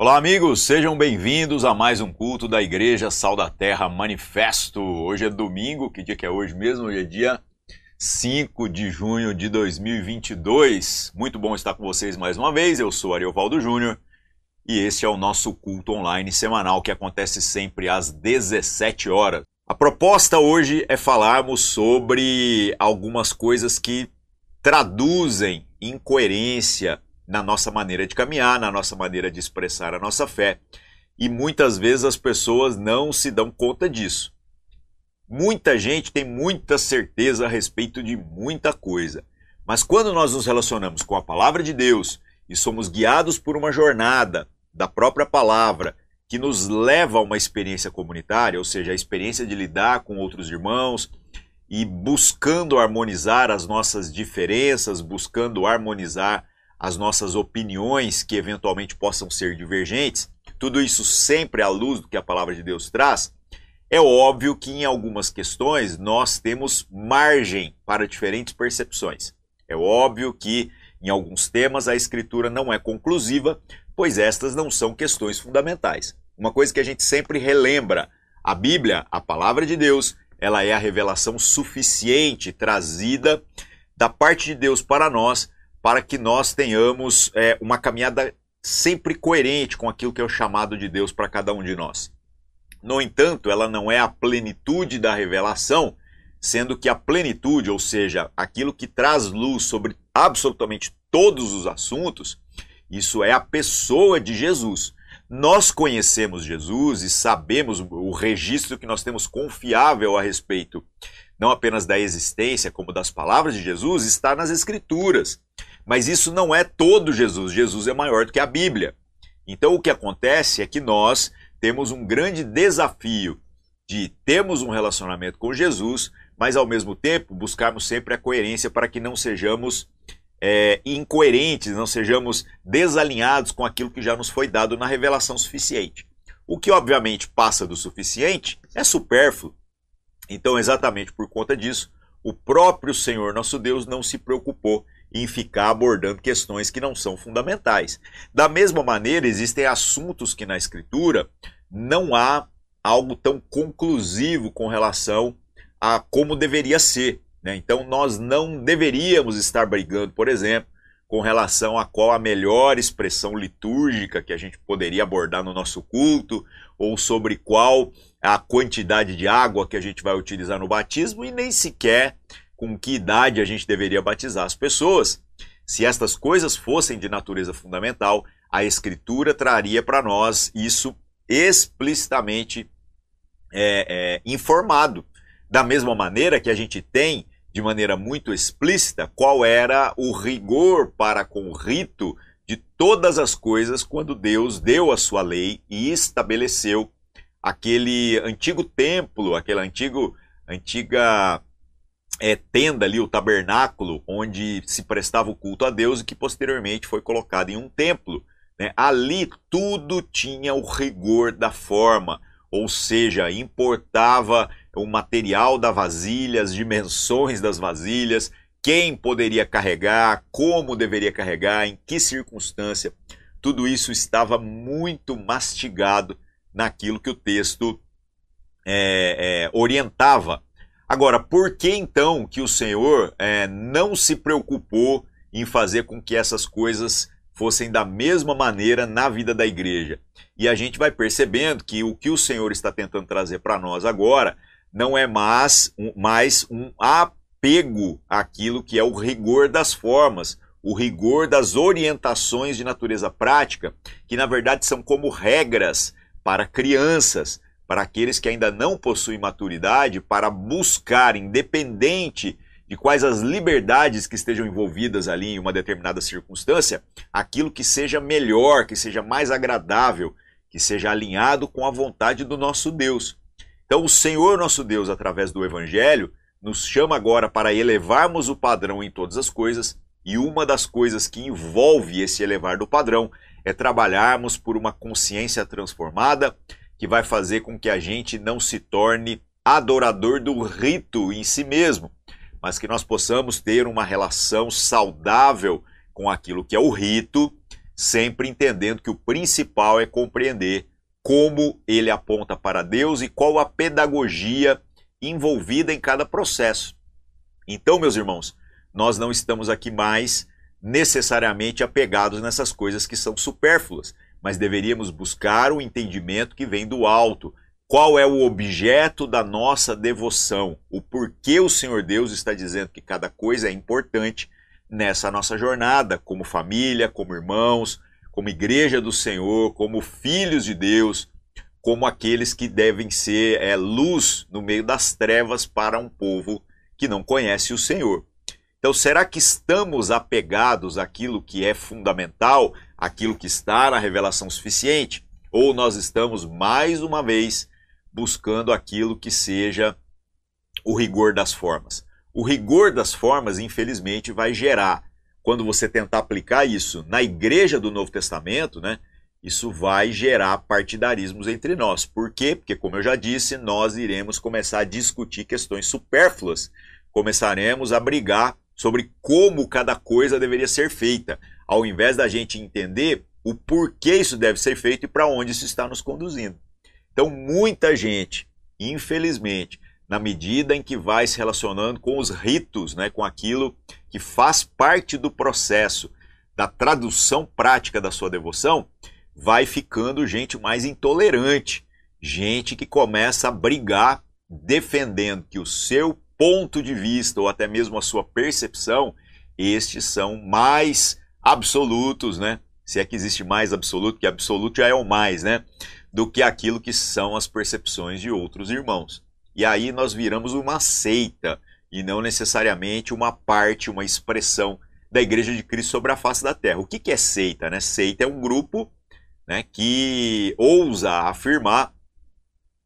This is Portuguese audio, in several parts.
Olá, amigos, sejam bem-vindos a mais um culto da Igreja Sal da Terra Manifesto. Hoje é domingo, que dia que é hoje mesmo? Hoje é dia 5 de junho de 2022. Muito bom estar com vocês mais uma vez. Eu sou Ariovaldo Júnior e este é o nosso culto online semanal que acontece sempre às 17 horas. A proposta hoje é falarmos sobre algumas coisas que traduzem incoerência na nossa maneira de caminhar, na nossa maneira de expressar a nossa fé. E muitas vezes as pessoas não se dão conta disso. Muita gente tem muita certeza a respeito de muita coisa. Mas quando nós nos relacionamos com a palavra de Deus e somos guiados por uma jornada da própria palavra que nos leva a uma experiência comunitária, ou seja, a experiência de lidar com outros irmãos e buscando harmonizar as nossas diferenças, buscando harmonizar as nossas opiniões que eventualmente possam ser divergentes, tudo isso sempre à luz do que a palavra de Deus traz, é óbvio que em algumas questões nós temos margem para diferentes percepções. É óbvio que em alguns temas a escritura não é conclusiva, pois estas não são questões fundamentais. Uma coisa que a gente sempre relembra, a Bíblia, a palavra de Deus, ela é a revelação suficiente trazida da parte de Deus para nós para que nós tenhamos é, uma caminhada sempre coerente com aquilo que é o chamado de Deus para cada um de nós. No entanto, ela não é a plenitude da revelação, sendo que a plenitude, ou seja, aquilo que traz luz sobre absolutamente todos os assuntos, isso é a pessoa de Jesus. Nós conhecemos Jesus e sabemos o registro que nós temos confiável a respeito, não apenas da existência, como das palavras de Jesus, está nas Escrituras. Mas isso não é todo Jesus. Jesus é maior do que a Bíblia. Então o que acontece é que nós temos um grande desafio de termos um relacionamento com Jesus, mas ao mesmo tempo buscarmos sempre a coerência para que não sejamos é, incoerentes, não sejamos desalinhados com aquilo que já nos foi dado na revelação suficiente. O que obviamente passa do suficiente é supérfluo. Então, exatamente por conta disso, o próprio Senhor nosso Deus não se preocupou em ficar abordando questões que não são fundamentais. Da mesma maneira, existem assuntos que na Escritura não há algo tão conclusivo com relação a como deveria ser. Né? Então, nós não deveríamos estar brigando, por exemplo, com relação a qual a melhor expressão litúrgica que a gente poderia abordar no nosso culto, ou sobre qual a quantidade de água que a gente vai utilizar no batismo, e nem sequer com que idade a gente deveria batizar as pessoas. Se estas coisas fossem de natureza fundamental, a Escritura traria para nós isso explicitamente é, é, informado. Da mesma maneira que a gente tem, de maneira muito explícita, qual era o rigor para com o rito de todas as coisas quando Deus deu a sua lei e estabeleceu aquele antigo templo, aquela antigo, antiga é, tenda ali, o tabernáculo, onde se prestava o culto a Deus e que posteriormente foi colocado em um templo. Né? Ali tudo tinha o rigor da forma, ou seja, importava o material da vasilha, as dimensões das vasilhas, quem poderia carregar, como deveria carregar, em que circunstância. Tudo isso estava muito mastigado naquilo que o texto é, é, orientava Agora, por que então que o Senhor é, não se preocupou em fazer com que essas coisas fossem da mesma maneira na vida da igreja? E a gente vai percebendo que o que o Senhor está tentando trazer para nós agora não é mais um, mais um apego àquilo que é o rigor das formas, o rigor das orientações de natureza prática, que na verdade são como regras para crianças para aqueles que ainda não possuem maturidade para buscar, independente de quais as liberdades que estejam envolvidas ali em uma determinada circunstância, aquilo que seja melhor, que seja mais agradável, que seja alinhado com a vontade do nosso Deus. Então, o Senhor nosso Deus, através do Evangelho, nos chama agora para elevarmos o padrão em todas as coisas, e uma das coisas que envolve esse elevar do padrão é trabalharmos por uma consciência transformada que vai fazer com que a gente não se torne adorador do rito em si mesmo, mas que nós possamos ter uma relação saudável com aquilo que é o rito, sempre entendendo que o principal é compreender como ele aponta para Deus e qual a pedagogia envolvida em cada processo. Então, meus irmãos, nós não estamos aqui mais necessariamente apegados nessas coisas que são supérfluas, mas deveríamos buscar o entendimento que vem do alto. Qual é o objeto da nossa devoção? O porquê o Senhor Deus está dizendo que cada coisa é importante nessa nossa jornada, como família, como irmãos, como igreja do Senhor, como filhos de Deus, como aqueles que devem ser é, luz no meio das trevas para um povo que não conhece o Senhor. Então, será que estamos apegados àquilo que é fundamental, àquilo que está na revelação suficiente? Ou nós estamos, mais uma vez, buscando aquilo que seja o rigor das formas? O rigor das formas, infelizmente, vai gerar, quando você tentar aplicar isso na igreja do Novo Testamento, né? Isso vai gerar partidarismos entre nós. Por quê? Porque, como eu já disse, nós iremos começar a discutir questões supérfluas. Começaremos a brigar sobre como cada coisa deveria ser feita, ao invés da gente entender o porquê isso deve ser feito e para onde isso está nos conduzindo. Então, muita gente, infelizmente, na medida em que vai se relacionando com os ritos, né, com aquilo que faz parte do processo da tradução prática da sua devoção, vai ficando gente mais intolerante, gente que começa a brigar defendendo que o seu ponto de vista ou até mesmo a sua percepção, estes são mais absolutos, né? Se é que existe mais absoluto, que absoluto já é o mais, né? Do que aquilo que são as percepções de outros irmãos. E aí nós viramos uma seita e não necessariamente uma parte, uma expressão da Igreja de Cristo sobre a face da terra. O que, é seita? Né? Seita é um grupo né, que ousa afirmar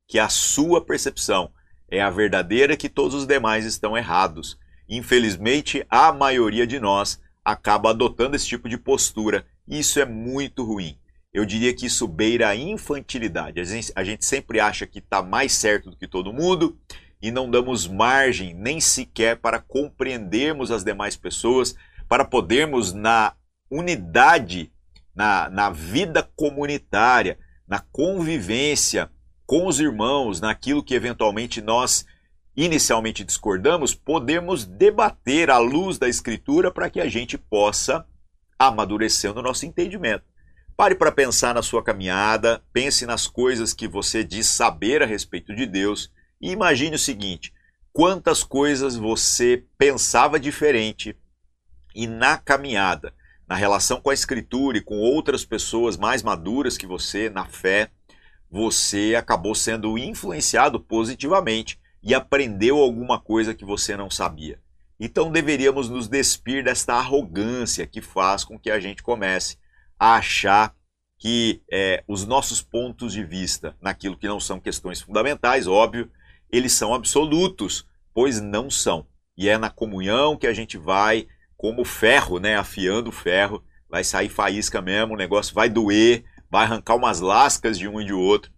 que a sua percepção, é a verdadeira que todos os demais estão errados. Infelizmente, a maioria de nós acaba adotando esse tipo de postura. E isso é muito ruim. Eu diria que isso beira a infantilidade. A gente, a gente sempre acha que está mais certo do que todo mundo e não damos margem nem sequer para compreendermos as demais pessoas, para podermos, na unidade, na, na vida comunitária, na convivência, com os irmãos naquilo que eventualmente nós inicialmente discordamos, podemos debater à luz da Escritura para que a gente possa amadurecer no nosso entendimento. Pare para pensar na sua caminhada, pense nas coisas que você diz saber a respeito de Deus e imagine o seguinte: quantas coisas você pensava diferente e na caminhada, na relação com a Escritura e com outras pessoas mais maduras que você na fé, você acabou sendo influenciado positivamente e aprendeu alguma coisa que você não sabia. Então deveríamos nos despir desta arrogância que faz com que a gente comece a achar que é, os nossos pontos de vista naquilo que não são questões fundamentais, óbvio, eles são absolutos, pois não são. E é na comunhão que a gente vai, como ferro, né, afiando o ferro, vai sair faísca mesmo, o negócio vai doer, vai arrancar umas lascas de um e de outro,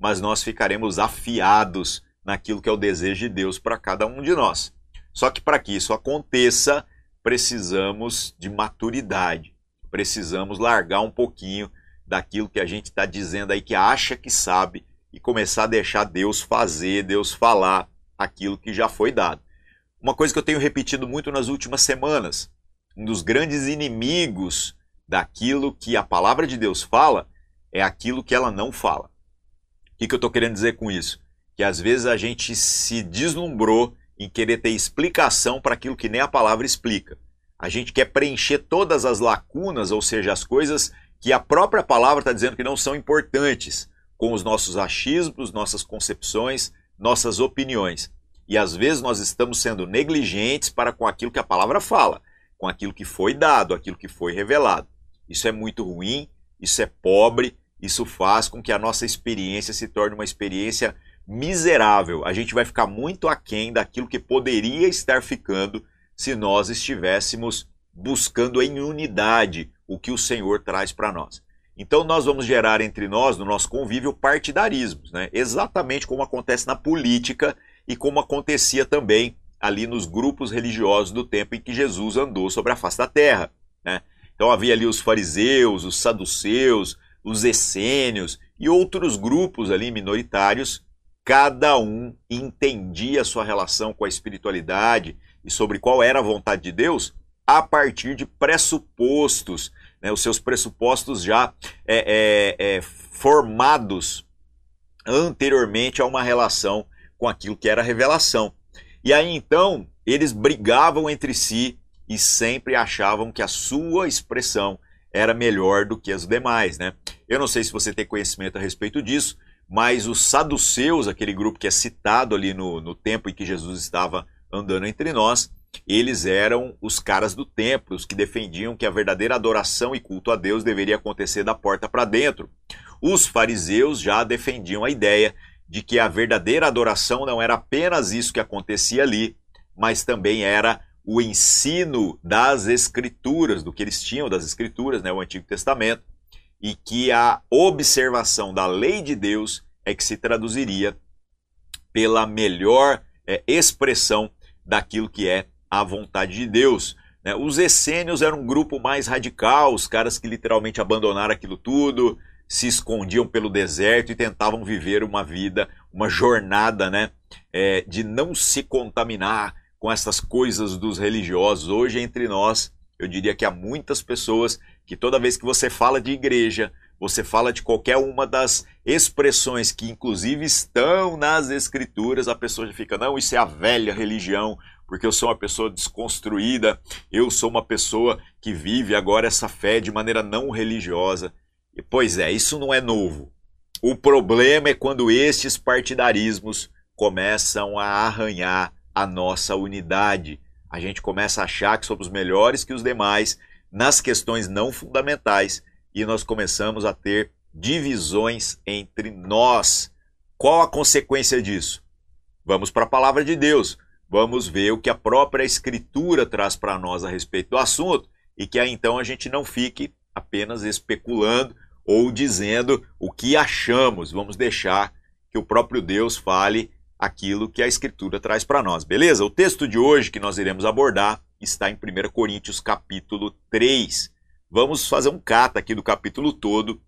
mas nós ficaremos afiados naquilo que é o desejo de Deus para cada um de nós. Só que para que isso aconteça, precisamos de maturidade, precisamos largar um pouquinho daquilo que a gente está dizendo aí que acha que sabe e começar a deixar Deus fazer, Deus falar aquilo que já foi dado. Uma coisa que eu tenho repetido muito nas últimas semanas, um dos grandes inimigos daquilo que a palavra de Deus fala é aquilo que ela não fala. O que, eu estou querendo dizer com isso? Que às vezes a gente se deslumbrou em querer ter explicação para aquilo que nem a palavra explica. A gente quer preencher todas as lacunas, ou seja, as coisas que a própria palavra está dizendo que não são importantes, com os nossos achismos, nossas concepções, nossas opiniões. E às vezes nós estamos sendo negligentes para com aquilo que a palavra fala, com aquilo que foi dado, aquilo que foi revelado. Isso é muito ruim, isso é pobre, isso faz com que a nossa experiência se torne uma experiência miserável. A gente vai ficar muito aquém daquilo que poderia estar ficando se nós estivéssemos buscando em unidade o que o Senhor traz para nós. Então nós vamos gerar entre nós, no nosso convívio, partidarismos, né? exatamente como acontece na política e como acontecia também ali nos grupos religiosos do tempo em que Jesus andou sobre a face da terra. Né? Então havia ali os fariseus, os saduceus, os essênios e outros grupos ali minoritários, cada um entendia sua relação com a espiritualidade e sobre qual era a vontade de Deus a partir de pressupostos, né, os seus pressupostos já é, é, é, formados anteriormente a uma relação com aquilo que era a revelação. E aí então eles brigavam entre si e sempre achavam que a sua expressão era melhor do que as demais, né? Eu não sei se você tem conhecimento a respeito disso, mas os saduceus, aquele grupo que é citado ali no, no tempo em que Jesus estava andando entre nós, eles eram os caras do templo, os que defendiam que a verdadeira adoração e culto a Deus deveria acontecer da porta para dentro. Os fariseus já defendiam a ideia de que a verdadeira adoração não era apenas isso que acontecia ali, mas também era o ensino das escrituras, do que eles tinham das escrituras, né, o Antigo Testamento, e que a observação da lei de Deus é que se traduziria pela melhor é, expressão daquilo que é a vontade de Deus. Né? Os essênios eram um grupo mais radical, os caras que literalmente abandonaram aquilo tudo, se escondiam pelo deserto e tentavam viver uma vida, uma jornada né, é, de não se contaminar com essas coisas dos religiosos. Hoje, entre nós, eu diria que há muitas pessoas que toda vez que você fala de igreja, você fala de qualquer uma das expressões que inclusive estão nas escrituras, a pessoa já fica, não, isso é a velha religião, porque eu sou uma pessoa desconstruída, eu sou uma pessoa que vive agora essa fé de maneira não religiosa. E, pois é, isso não é novo. O problema é quando estes partidarismos começam a arranhar a nossa unidade. A gente começa a achar que somos melhores que os demais nas questões não fundamentais e nós começamos a ter divisões entre nós. Qual a consequência disso? Vamos para a palavra de Deus vamos ver o que a própria Escritura traz para nós a respeito do assunto e que aí então a gente não fique apenas especulando ou dizendo o que achamos. Vamos deixar que o próprio Deus fale aquilo que a Escritura traz para nós, beleza? O texto de hoje que nós iremos abordar está em 1 Coríntios capítulo 3. Vamos fazer um cata aqui do capítulo todo,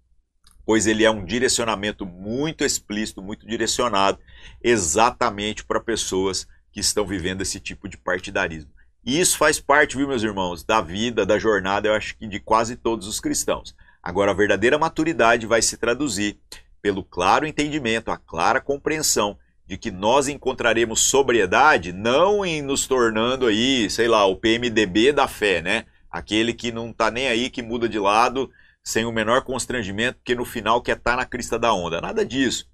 pois ele é um direcionamento muito explícito, muito direcionado exatamente para pessoas que estão vivendo esse tipo de partidarismo. E isso faz parte, viu, meus irmãos, da vida, da jornada, eu acho que de quase todos os cristãos. Agora, a verdadeira maturidade vai se traduzir pelo claro entendimento, a clara compreensão de que nós encontraremos sobriedade não em nos tornando aí, sei lá, o PMDB da fé, né? Aquele que não está nem aí, que muda de lado sem o menor constrangimento, porque no final quer estar tá na crista da onda. Nada disso.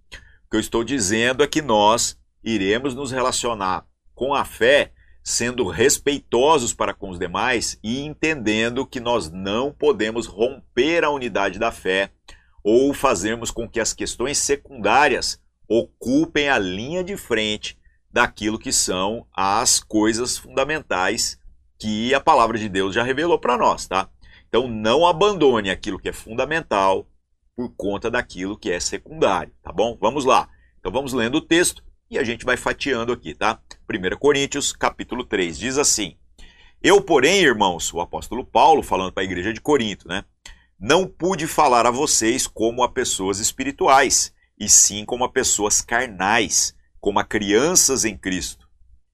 O que eu estou dizendo é que nós iremos nos relacionar com a fé sendo respeitosos para com os demais e entendendo que nós não podemos romper a unidade da fé ou fazermos com que as questões secundárias ocupem a linha de frente daquilo que são as coisas fundamentais que a palavra de Deus já revelou para nós, tá? Então não abandone aquilo que é fundamental por conta daquilo que é secundário, tá bom? Vamos lá. Então vamos lendo o texto e a gente vai fatiando aqui, tá? 1 Coríntios, capítulo 3, diz assim: Eu, porém, irmãos, o apóstolo Paulo falando para a igreja de Corinto, né? Não pude falar a vocês como a pessoas espirituais, e sim como a pessoas carnais, como a crianças em Cristo.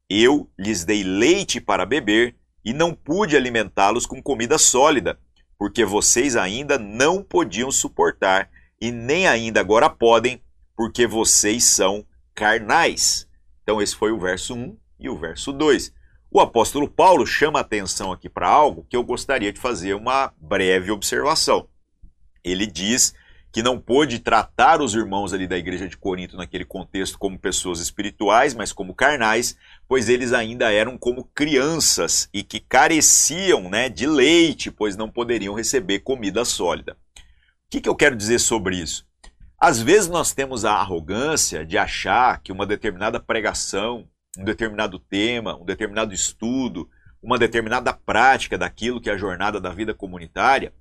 Eu lhes dei leite para beber e não pude alimentá-los com comida sólida, porque vocês ainda não podiam suportar e nem ainda agora podem, porque vocês são carnais. Então, esse foi o verso 1 e o verso 2. O apóstolo Paulo chama atenção aqui para algo que eu gostaria de fazer uma breve observação. Ele diz que não pôde tratar os irmãos ali da igreja de Corinto naquele contexto como pessoas espirituais, mas como carnais, pois eles ainda eram como crianças e que careciam né, de leite, pois não poderiam receber comida sólida. O que, que eu quero dizer sobre isso? Às vezes nós temos a arrogância de achar que uma determinada pregação, um determinado tema, um determinado estudo, uma determinada prática daquilo que é a jornada da vida comunitária,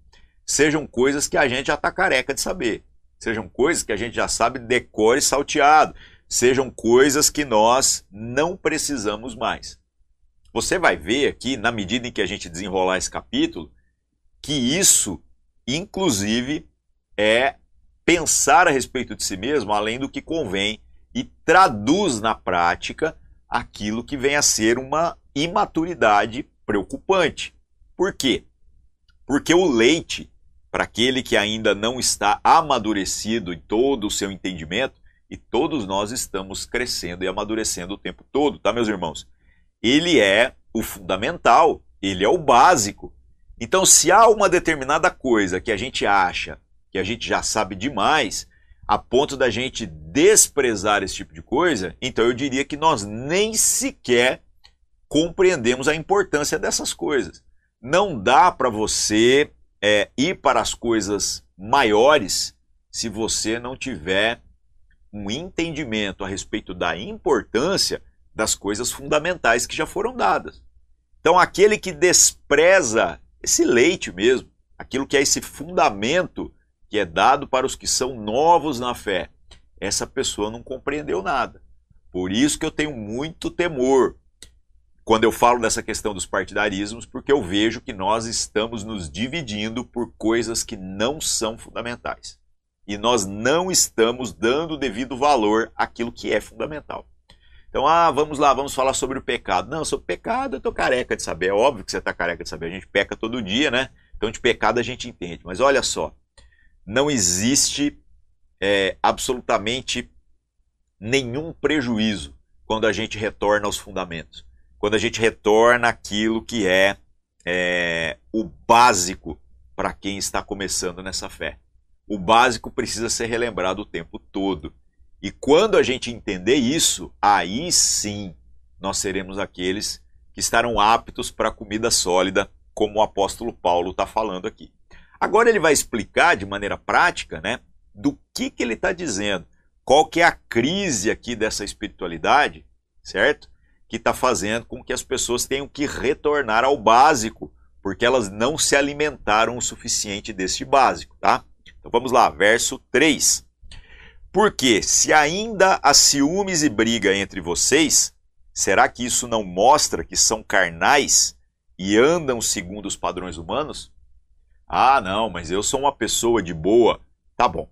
sejam coisas que a gente já está careca de saber, sejam coisas que a gente já sabe decore salteado, sejam coisas que nós não precisamos mais. Você vai ver aqui, na medida em que a gente desenrolar esse capítulo, que isso, inclusive, é pensar a respeito de si mesmo além do que convém e traduz na prática aquilo que vem a ser uma imaturidade preocupante. Por quê? Porque o leite, para aquele que ainda não está amadurecido em todo o seu entendimento, e todos nós estamos crescendo e amadurecendo o tempo todo, tá, meus irmãos? Ele é o fundamental, ele é o básico. Então, se há uma determinada coisa que a gente acha que a gente já sabe demais, a ponto da gente desprezar esse tipo de coisa, então eu diria que nós nem sequer compreendemos a importância dessas coisas. Não dá para você é, ir para as coisas maiores se você não tiver um entendimento a respeito da importância das coisas fundamentais que já foram dadas. Então, aquele que despreza esse leite mesmo, aquilo que é esse fundamento que é dado para os que são novos na fé, essa pessoa não compreendeu nada. Por isso que eu tenho muito temor quando eu falo dessa questão dos partidarismos, porque eu vejo que nós estamos nos dividindo por coisas que não são fundamentais. E nós não estamos dando devido valor àquilo que é fundamental. Então, ah, vamos lá, vamos falar sobre o pecado. Não, sobre pecado eu estou careca de saber. É óbvio que você está careca de saber. A gente peca todo dia, né? Então, de pecado a gente entende. Mas olha só, não existe é, absolutamente nenhum prejuízo quando a gente retorna aos fundamentos. Quando a gente retorna aquilo que é, é o básico para quem está começando nessa fé. O básico precisa ser relembrado o tempo todo. E quando a gente entender isso, aí sim nós seremos aqueles que estarão aptos para a comida sólida, como o apóstolo Paulo está falando aqui. Agora ele vai explicar de maneira prática, né, do que, que ele está dizendo, qual que é a crise aqui dessa espiritualidade, certo? Que está fazendo com que as pessoas tenham que retornar ao básico, porque elas não se alimentaram o suficiente desse básico, tá? Então vamos lá, verso 3. Porque se ainda há ciúmes e briga entre vocês, será que isso não mostra que são carnais e andam segundo os padrões humanos? Ah, não, mas eu sou uma pessoa de boa. Tá bom.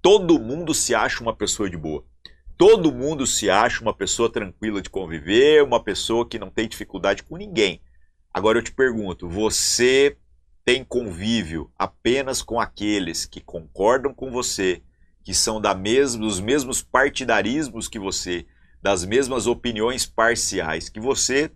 Todo mundo se acha uma pessoa de boa. Todo mundo se acha uma pessoa tranquila de conviver, uma pessoa que não tem dificuldade com ninguém. Agora eu te pergunto, você tem convívio apenas com aqueles que concordam com você, que são da mesma, dos mesmos partidarismos que você, das mesmas opiniões parciais que você,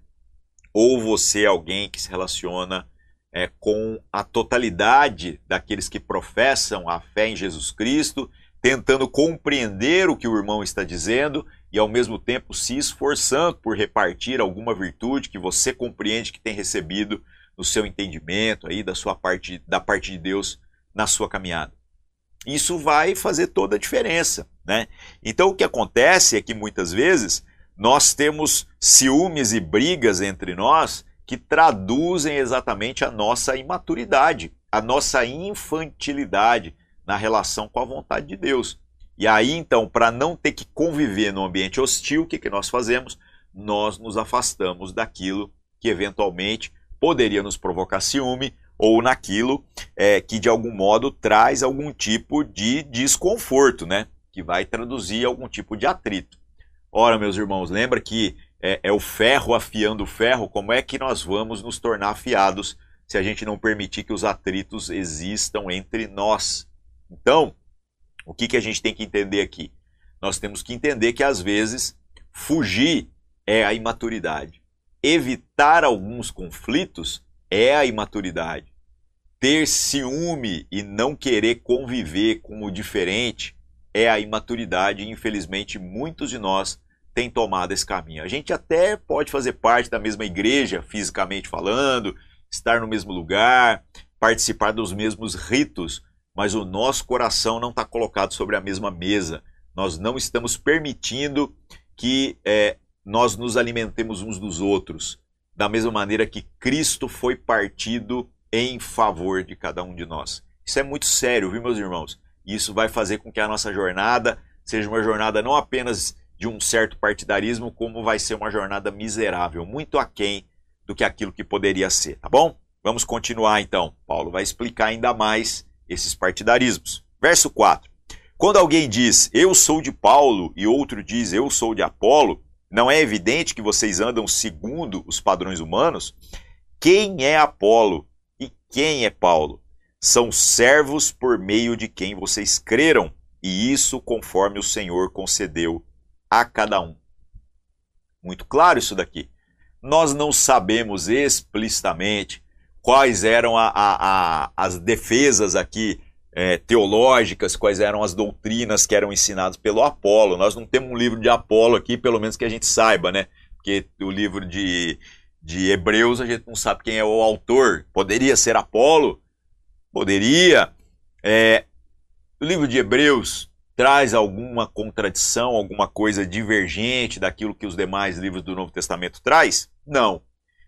ou você é alguém que se relaciona é, com a totalidade daqueles que professam a fé em Jesus Cristo, tentando compreender o que o irmão está dizendo e ao mesmo tempo se esforçando por repartir alguma virtude que você compreende que tem recebido no seu entendimento aí da sua parte da parte de Deus na sua caminhada isso vai fazer toda a diferença. Né? Então, o que acontece é que muitas vezes nós temos ciúmes e brigas entre nós que traduzem exatamente a nossa imaturidade, a nossa infantilidade na relação com a vontade de Deus. E aí, então, para não ter que conviver num ambiente hostil, o que, que nós fazemos? Nós nos afastamos daquilo que eventualmente poderia nos provocar ciúme ou naquilo é, que de algum modo traz algum tipo de desconforto, né? Que vai traduzir algum tipo de atrito. Ora, meus irmãos, lembra que é, é o ferro afiando o ferro? Como é que nós vamos nos tornar afiados se a gente não permitir que os atritos existam entre nós? Então, o que, que a gente tem que entender aqui? Nós temos que entender que às vezes fugir é a imaturidade. Evitar alguns conflitos é a imaturidade. Ter ciúme e não querer conviver com o diferente é a imaturidade e infelizmente muitos de nós têm tomado esse caminho. A gente até pode fazer parte da mesma igreja, fisicamente falando, estar no mesmo lugar, participar dos mesmos ritos, mas o nosso coração não está colocado sobre a mesma mesa. Nós não estamos permitindo que é, nós nos alimentemos uns dos outros da mesma maneira que Cristo foi partido em favor de cada um de nós. Isso é muito sério, viu, meus irmãos? Isso vai fazer com que a nossa jornada seja uma jornada não apenas de um certo partidarismo, como vai ser uma jornada miserável, muito aquém do que aquilo que poderia ser, tá bom? Vamos continuar então. Paulo vai explicar ainda mais esses partidarismos. Verso 4. Quando alguém diz eu sou de Paulo e outro diz eu sou de Apolo, não é evidente que vocês andam segundo os padrões humanos? Quem é Apolo e quem é Paulo? São servos por meio de quem vocês creram, e isso conforme o Senhor concedeu a cada um. Muito claro isso daqui. Nós não sabemos explicitamente quais eram a, a, a, as defesas aqui é, teológicas, quais eram as doutrinas que eram ensinadas pelo Apolo. Nós não temos um livro de Apolo aqui, pelo menos que a gente saiba, né? Porque o livro de, de Hebreus a gente não sabe quem é o autor. Poderia ser Apolo? Poderia. É, o livro de Hebreus traz alguma contradição, alguma coisa divergente daquilo que os demais livros do Novo Testamento traz? Não.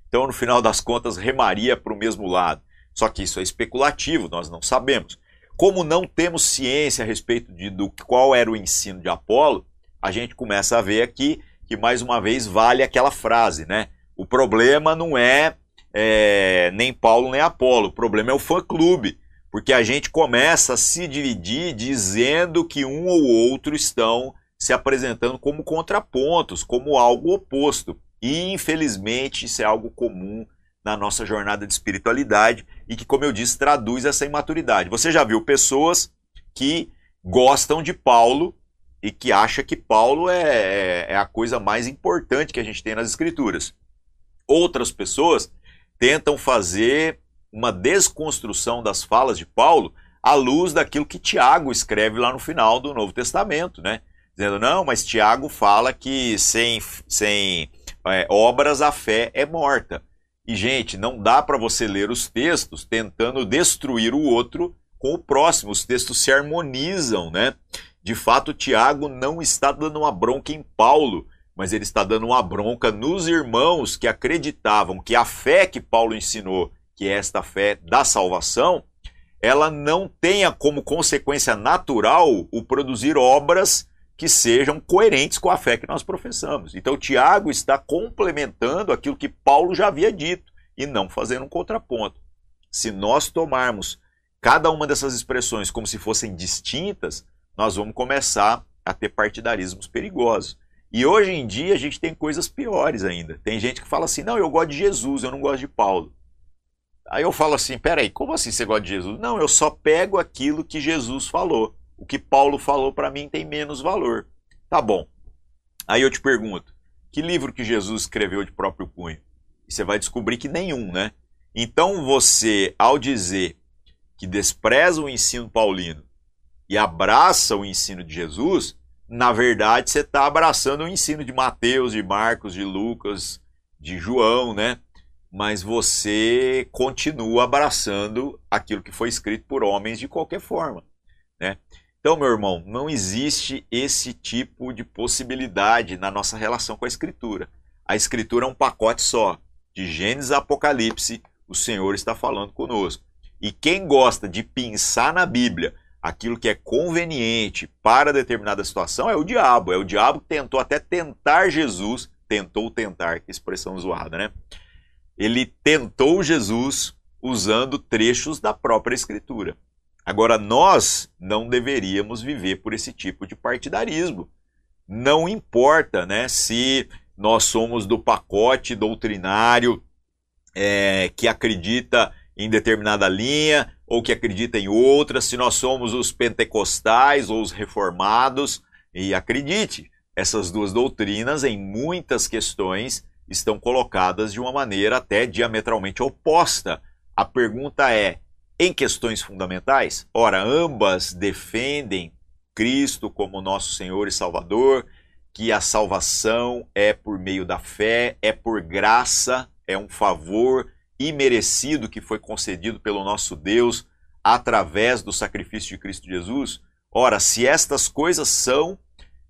Então, no final das contas, remaria para o mesmo lado. Só que isso é especulativo, nós não sabemos. Como não temos ciência a respeito de do qual era o ensino de Apolo, a gente começa a ver aqui que mais uma vez vale aquela frase, né? O problema não é, é nem Paulo nem Apolo, o problema é o fã-clube, porque a gente começa a se dividir dizendo que um ou outro estão se apresentando como contrapontos, como algo oposto. E infelizmente isso é algo comum na nossa jornada de espiritualidade e que, como eu disse, traduz essa imaturidade. Você já viu pessoas que gostam de Paulo e que acham que Paulo é, é, é a coisa mais importante que a gente tem nas Escrituras. Outras pessoas tentam fazer uma desconstrução das falas de Paulo à luz daquilo que Tiago escreve lá no final do Novo Testamento, né? Dizendo, não, mas Tiago fala que sem, sem é, obras a fé é morta. E, gente, não dá para você ler os textos tentando destruir o outro com o próximo. Os textos se harmonizam, né? De fato, Tiago não está dando uma bronca em Paulo, mas ele está dando uma bronca nos irmãos que acreditavam que a fé que Paulo ensinou, que é esta fé da salvação, ela não tenha como consequência natural o produzir obras que sejam coerentes com a fé que nós professamos. Então, Tiago está complementando aquilo que Paulo já havia dito e não fazendo um contraponto. Se nós tomarmos cada uma dessas expressões como se fossem distintas, nós vamos começar a ter partidarismos perigosos. E hoje em dia a gente tem coisas piores ainda. Tem gente que fala assim: não, eu gosto de Jesus, eu não gosto de Paulo. Aí eu falo assim: peraí, como assim você gosta de Jesus? Não, eu só pego aquilo que Jesus falou o que Paulo falou para mim tem menos valor. Tá bom. Aí eu te pergunto, que livro que Jesus escreveu de próprio punho? E você vai descobrir que nenhum, né? Então você, ao dizer que despreza o ensino paulino e abraça o ensino de Jesus, na verdade você está abraçando o ensino de Mateus, de Marcos, de Lucas, de João, né? Mas você continua abraçando aquilo que foi escrito por homens de qualquer forma, né? Então, meu irmão, não existe esse tipo de possibilidade na nossa relação com a Escritura. A Escritura é um pacote só. De Gênesis a Apocalipse, o Senhor está falando conosco. E quem gosta de pensar na Bíblia aquilo que é conveniente para determinada situação é o diabo. É o diabo que tentou até tentar Jesus, tentou tentar, que expressão zoada, né? Ele tentou Jesus usando trechos da própria Escritura. Agora, nós não deveríamos viver por esse tipo de partidarismo. Não importa né, se nós somos do pacote doutrinário é, que acredita em determinada linha ou que acredita em outra, se nós somos os pentecostais ou os reformados. E acredite, essas duas doutrinas, em muitas questões, estão colocadas de uma maneira até diametralmente oposta. A pergunta é: em questões fundamentais? Ora, ambas defendem Cristo como nosso Senhor e Salvador, que a salvação é por meio da fé, é por graça, é um favor imerecido que foi concedido pelo nosso Deus através do sacrifício de Cristo Jesus. Ora, se estas coisas são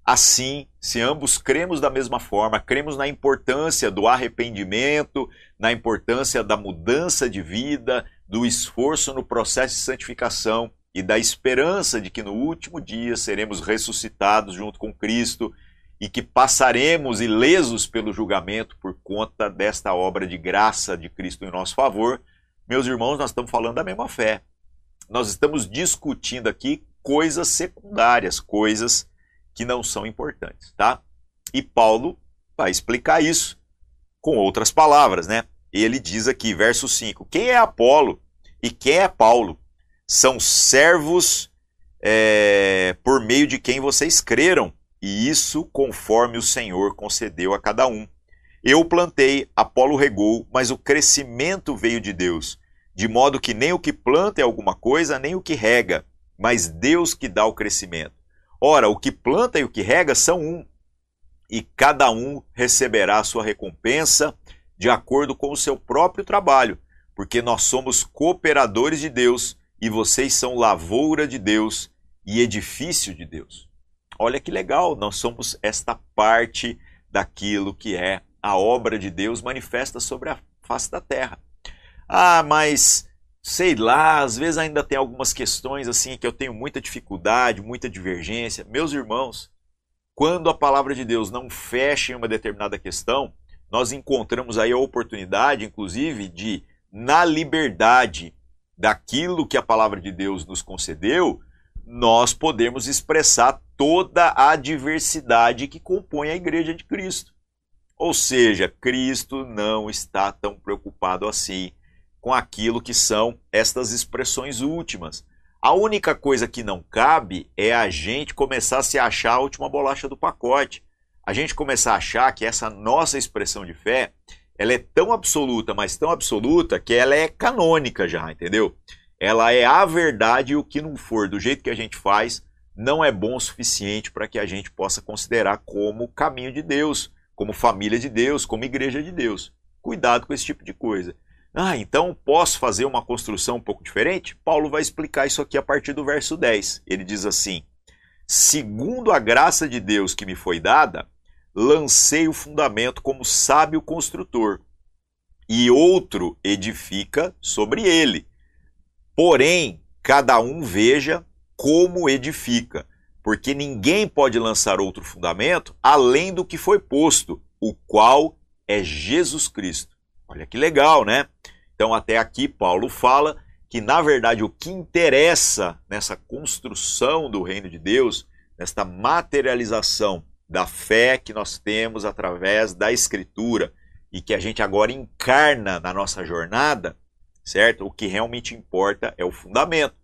assim, se ambos cremos da mesma forma, cremos na importância do arrependimento, na importância da mudança de vida, do esforço no processo de santificação e da esperança de que no último dia seremos ressuscitados junto com Cristo e que passaremos ilesos pelo julgamento por conta desta obra de graça de Cristo em nosso favor, meus irmãos, nós estamos falando da mesma fé. Nós estamos discutindo aqui coisas secundárias, coisas que não são importantes, tá? E Paulo vai explicar isso com outras palavras, né? Ele diz aqui, verso 5: Quem é Apolo e quem é Paulo? São servos é, por meio de quem vocês creram, e isso conforme o Senhor concedeu a cada um. Eu plantei, Apolo regou, mas o crescimento veio de Deus, de modo que nem o que planta é alguma coisa, nem o que rega, mas Deus que dá o crescimento. Ora, o que planta e o que rega são um, e cada um receberá a sua recompensa de acordo com o seu próprio trabalho, porque nós somos cooperadores de Deus e vocês são lavoura de Deus e edifício de Deus. Olha que legal, nós somos esta parte daquilo que é a obra de Deus manifesta sobre a face da terra. Ah, mas sei lá, às vezes ainda tem algumas questões assim que eu tenho muita dificuldade, muita divergência. Meus irmãos, quando a palavra de Deus não fecha em uma determinada questão, nós encontramos aí a oportunidade, inclusive, de, na liberdade daquilo que a palavra de Deus nos concedeu, nós podemos expressar toda a diversidade que compõe a igreja de Cristo. Ou seja, Cristo não está tão preocupado assim com aquilo que são estas expressões últimas. A única coisa que não cabe é a gente começar a se achar a última bolacha do pacote. A gente começar a achar que essa nossa expressão de fé, ela é tão absoluta, mas tão absoluta que ela é canônica já, entendeu? Ela é a verdade e o que não for do jeito que a gente faz não é bom o suficiente para que a gente possa considerar como caminho de Deus, como família de Deus, como igreja de Deus. Cuidado com esse tipo de coisa. Ah, então posso fazer uma construção um pouco diferente? Paulo vai explicar isso aqui a partir do verso 10. Ele diz assim: Segundo a graça de Deus que me foi dada, lancei o fundamento como sábio construtor, e outro edifica sobre ele. Porém, cada um veja como edifica, porque ninguém pode lançar outro fundamento além do que foi posto, o qual é Jesus Cristo. Olha que legal, né? Então, até aqui, Paulo fala que, na verdade, o que interessa nessa construção do reino de Deus, nesta materialização da fé que nós temos através da Escritura e que a gente agora encarna na nossa jornada, certo? O que realmente importa é o fundamento.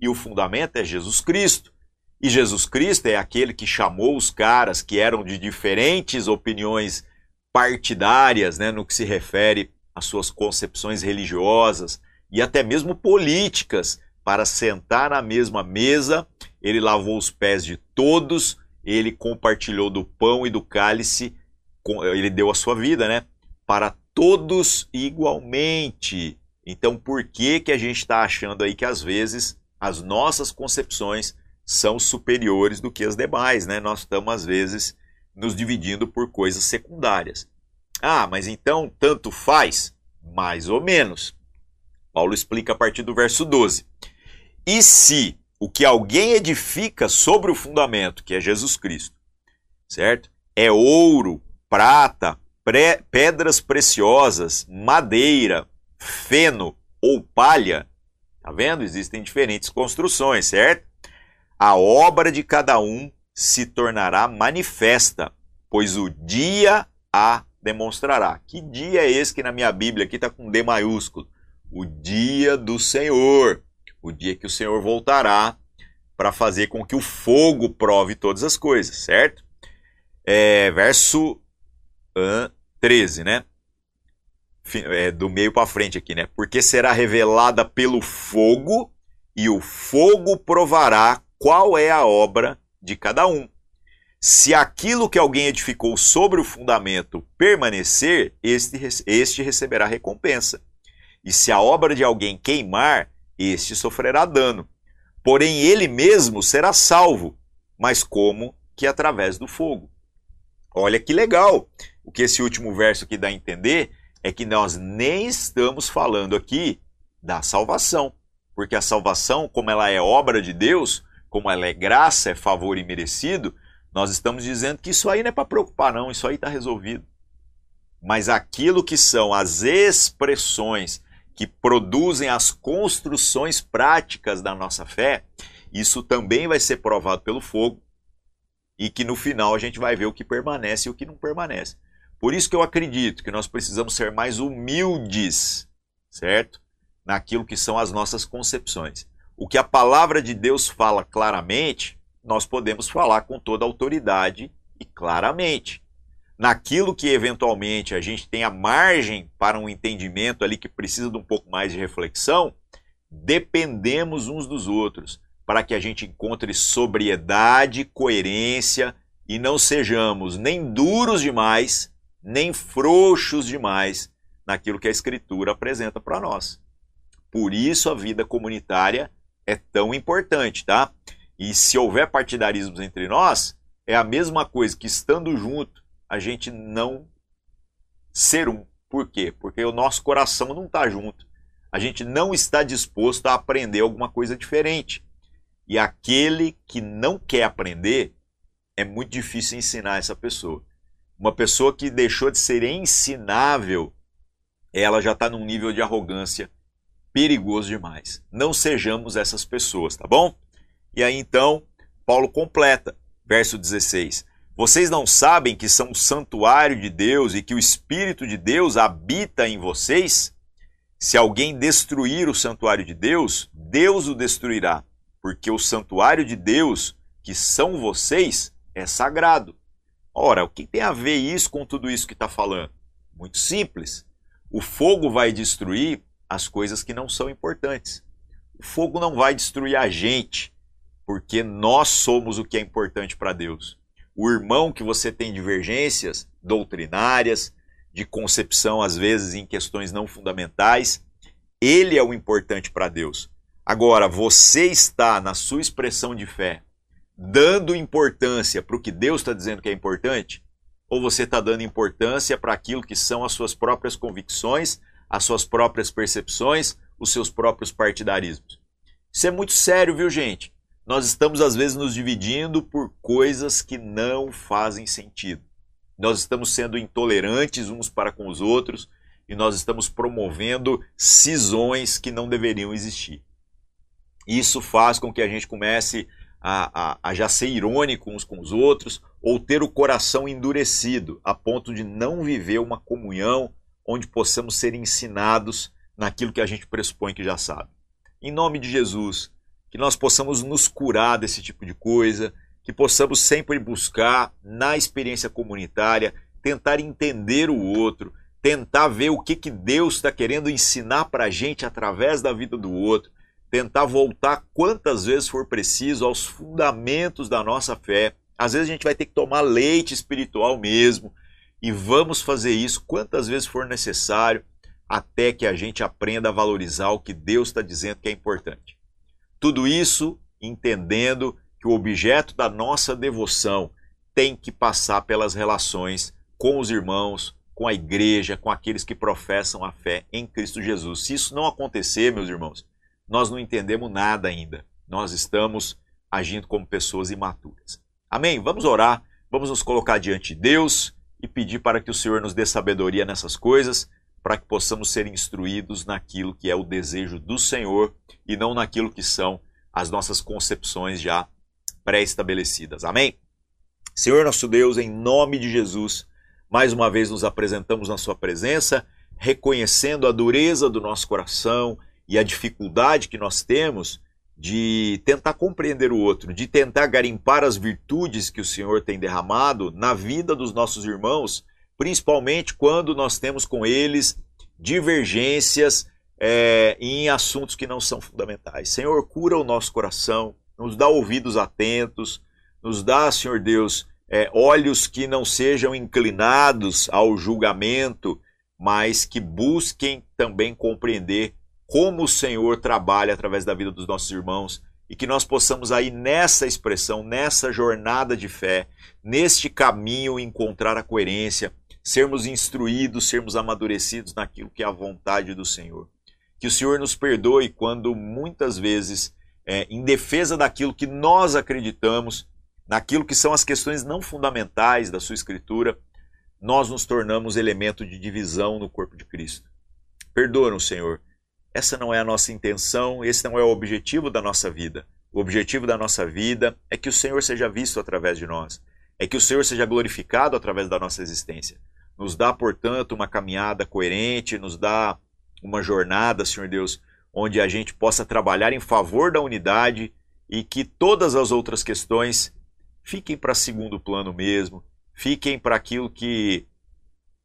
E o fundamento é Jesus Cristo. E Jesus Cristo é aquele que chamou os caras que eram de diferentes opiniões partidárias, né, no que se refere às suas concepções religiosas e até mesmo políticas, para sentar na mesma mesa. Ele lavou os pés de todos, ele compartilhou do pão e do cálice, ele deu a sua vida, né? Para todos igualmente. Então, por que que a gente está achando aí que às vezes as nossas concepções são superiores do que as demais, né? Nós estamos às vezes nos dividindo por coisas secundárias. Ah, mas então tanto faz? Mais ou menos. Paulo explica a partir do verso 12. E se o que alguém edifica sobre o fundamento, que é Jesus Cristo, certo? É ouro, prata, pré, pedras preciosas, madeira, feno ou palha, tá vendo? Existem diferentes construções, certo? a obra de cada um se tornará manifesta, pois o dia a demonstrará. Que dia é esse que na minha Bíblia aqui está com D maiúsculo? O dia do Senhor, o dia que o Senhor voltará para fazer com que o fogo prove todas as coisas, certo? É, verso uh, 13, né? É, do meio para frente aqui, né? Porque será revelada pelo fogo e o fogo provará qual é a obra de cada um. Se aquilo que alguém edificou sobre o fundamento permanecer, este, este receberá recompensa. E se a obra de alguém queimar, este sofrerá dano. Porém, ele mesmo será salvo, mas como que através do fogo. Olha que legal! O que esse último verso aqui dá a entender é que nós nem estamos falando aqui da salvação, porque a salvação, como ela é obra de Deus, como ela é graça, é favor e merecido, nós estamos dizendo que isso aí não é para preocupar, não, isso aí está resolvido. Mas aquilo que são as expressões que produzem as construções práticas da nossa fé, isso também vai ser provado pelo fogo e que no final a gente vai ver o que permanece e o que não permanece. Por isso que eu acredito que nós precisamos ser mais humildes, certo? Naquilo que são as nossas concepções. O que a palavra de Deus fala claramente, nós podemos falar com toda autoridade e claramente. Naquilo que eventualmente a gente tem a margem para um entendimento ali que precisa de um pouco mais de reflexão, dependemos uns dos outros para que a gente encontre sobriedade, coerência e não sejamos nem duros demais, nem frouxos demais naquilo que a Escritura apresenta para nós. Por isso a vida comunitária é tão importante, tá? E se houver partidarismos entre nós, é a mesma coisa que estando junto, a gente não ser um. Por quê? Porque o nosso coração não está junto. A gente não está disposto a aprender alguma coisa diferente. E aquele que não quer aprender, é muito difícil ensinar essa pessoa. Uma pessoa que deixou de ser ensinável, ela já está num nível de arrogância perigoso demais. Não sejamos essas pessoas, tá bom? E aí então, Paulo completa, verso 16. Vocês não sabem que são o santuário de Deus e que o Espírito de Deus habita em vocês? Se alguém destruir o santuário de Deus, Deus o destruirá porque o santuário de Deus, que são vocês, é sagrado. Ora, o que tem a ver isso com tudo isso que está falando? Muito simples. O fogo vai destruir as coisas que não são importantes. O fogo não vai destruir a gente, porque nós somos o que é importante para Deus. O irmão que você tem divergências doutrinárias, de concepção, às vezes em questões não fundamentais, ele é o importante para Deus. Agora, você está na sua expressão de fé dando importância para o que Deus está dizendo que é importante? Ou você está dando importância para aquilo que são as suas próprias convicções, as suas próprias percepções, os seus próprios partidarismos? Isso é muito sério, viu, gente? Nós estamos, às vezes, nos dividindo por coisas que não fazem sentido. Nós estamos sendo intolerantes uns para com os outros e nós estamos promovendo cisões que não deveriam existir. Isso faz com que a gente comece a, a, a, já ser irônico uns com os outros ou ter o coração endurecido a ponto de não viver uma comunhão onde possamos ser ensinados naquilo que a gente pressupõe que já sabe. Em nome de Jesus, que nós possamos nos curar desse tipo de coisa, que possamos sempre buscar na experiência comunitária tentar entender o outro, tentar ver o que, que Deus está querendo ensinar para a gente através da vida do outro tentar voltar quantas vezes for preciso aos fundamentos da nossa fé. Às vezes a gente vai ter que tomar leite espiritual mesmo, e vamos fazer isso quantas vezes for necessário, até que a gente aprenda a valorizar o que Deus está dizendo que é importante. Tudo isso entendendo que o objeto da nossa devoção tem que passar pelas relações com os irmãos, com a igreja, com aqueles que professam a fé em Cristo Jesus. Se isso não acontecer, meus irmãos, nós não entendemos nada ainda. Nós estamos agindo como pessoas imaturas. Amém? Vamos orar, vamos nos colocar diante de Deus e pedir para que o Senhor nos dê sabedoria nessas coisas, para que possamos ser instruídos naquilo que é o desejo do Senhor e não naquilo que são as nossas concepções já pré-estabelecidas. Amém? Senhor nosso Deus, em nome de Jesus, mais uma vez nos apresentamos na Sua presença, reconhecendo a dureza do nosso coração e a dificuldade que nós temos de tentar compreender o outro, de tentar garimpar as virtudes que o Senhor tem derramado na vida dos nossos irmãos, principalmente quando nós temos com eles divergências é, em assuntos que não são fundamentais. Senhor, cura o nosso coração, nos dá ouvidos atentos, nos dá, Senhor Deus, é, olhos que não sejam inclinados ao julgamento, mas que busquem também compreender como o Senhor trabalha através da vida dos nossos irmãos e que nós possamos aí nessa expressão, nessa jornada de fé, neste caminho encontrar a coerência, sermos instruídos, sermos amadurecidos naquilo que é a vontade do Senhor. Que o Senhor nos perdoe quando muitas vezes, é, em defesa daquilo que nós acreditamos, naquilo que são as questões não fundamentais da sua Escritura, nós nos tornamos elemento de divisão no corpo de Cristo. Perdoa-nos, Senhor essa não é a nossa intenção, esse não é o objetivo da nossa vida. O objetivo da nossa vida é que o Senhor seja visto através de nós, é que o Senhor seja glorificado através da nossa existência. Nos dá, portanto, uma caminhada coerente, nos dá uma jornada, Senhor Deus, onde a gente possa trabalhar em favor da unidade e que todas as outras questões fiquem para segundo plano mesmo, fiquem para aquilo que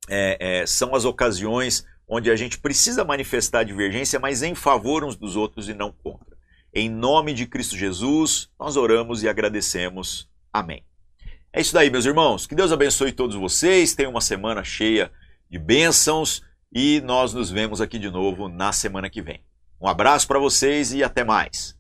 é, é, são as ocasiões onde a gente precisa manifestar divergência, mas em favor uns dos outros e não contra. Em nome de Cristo Jesus, nós oramos e agradecemos. Amém. É isso daí, meus irmãos. Que Deus abençoe todos vocês. Tenham uma semana cheia de bênçãos e nós nos vemos aqui de novo na semana que vem. Um abraço para vocês e até mais.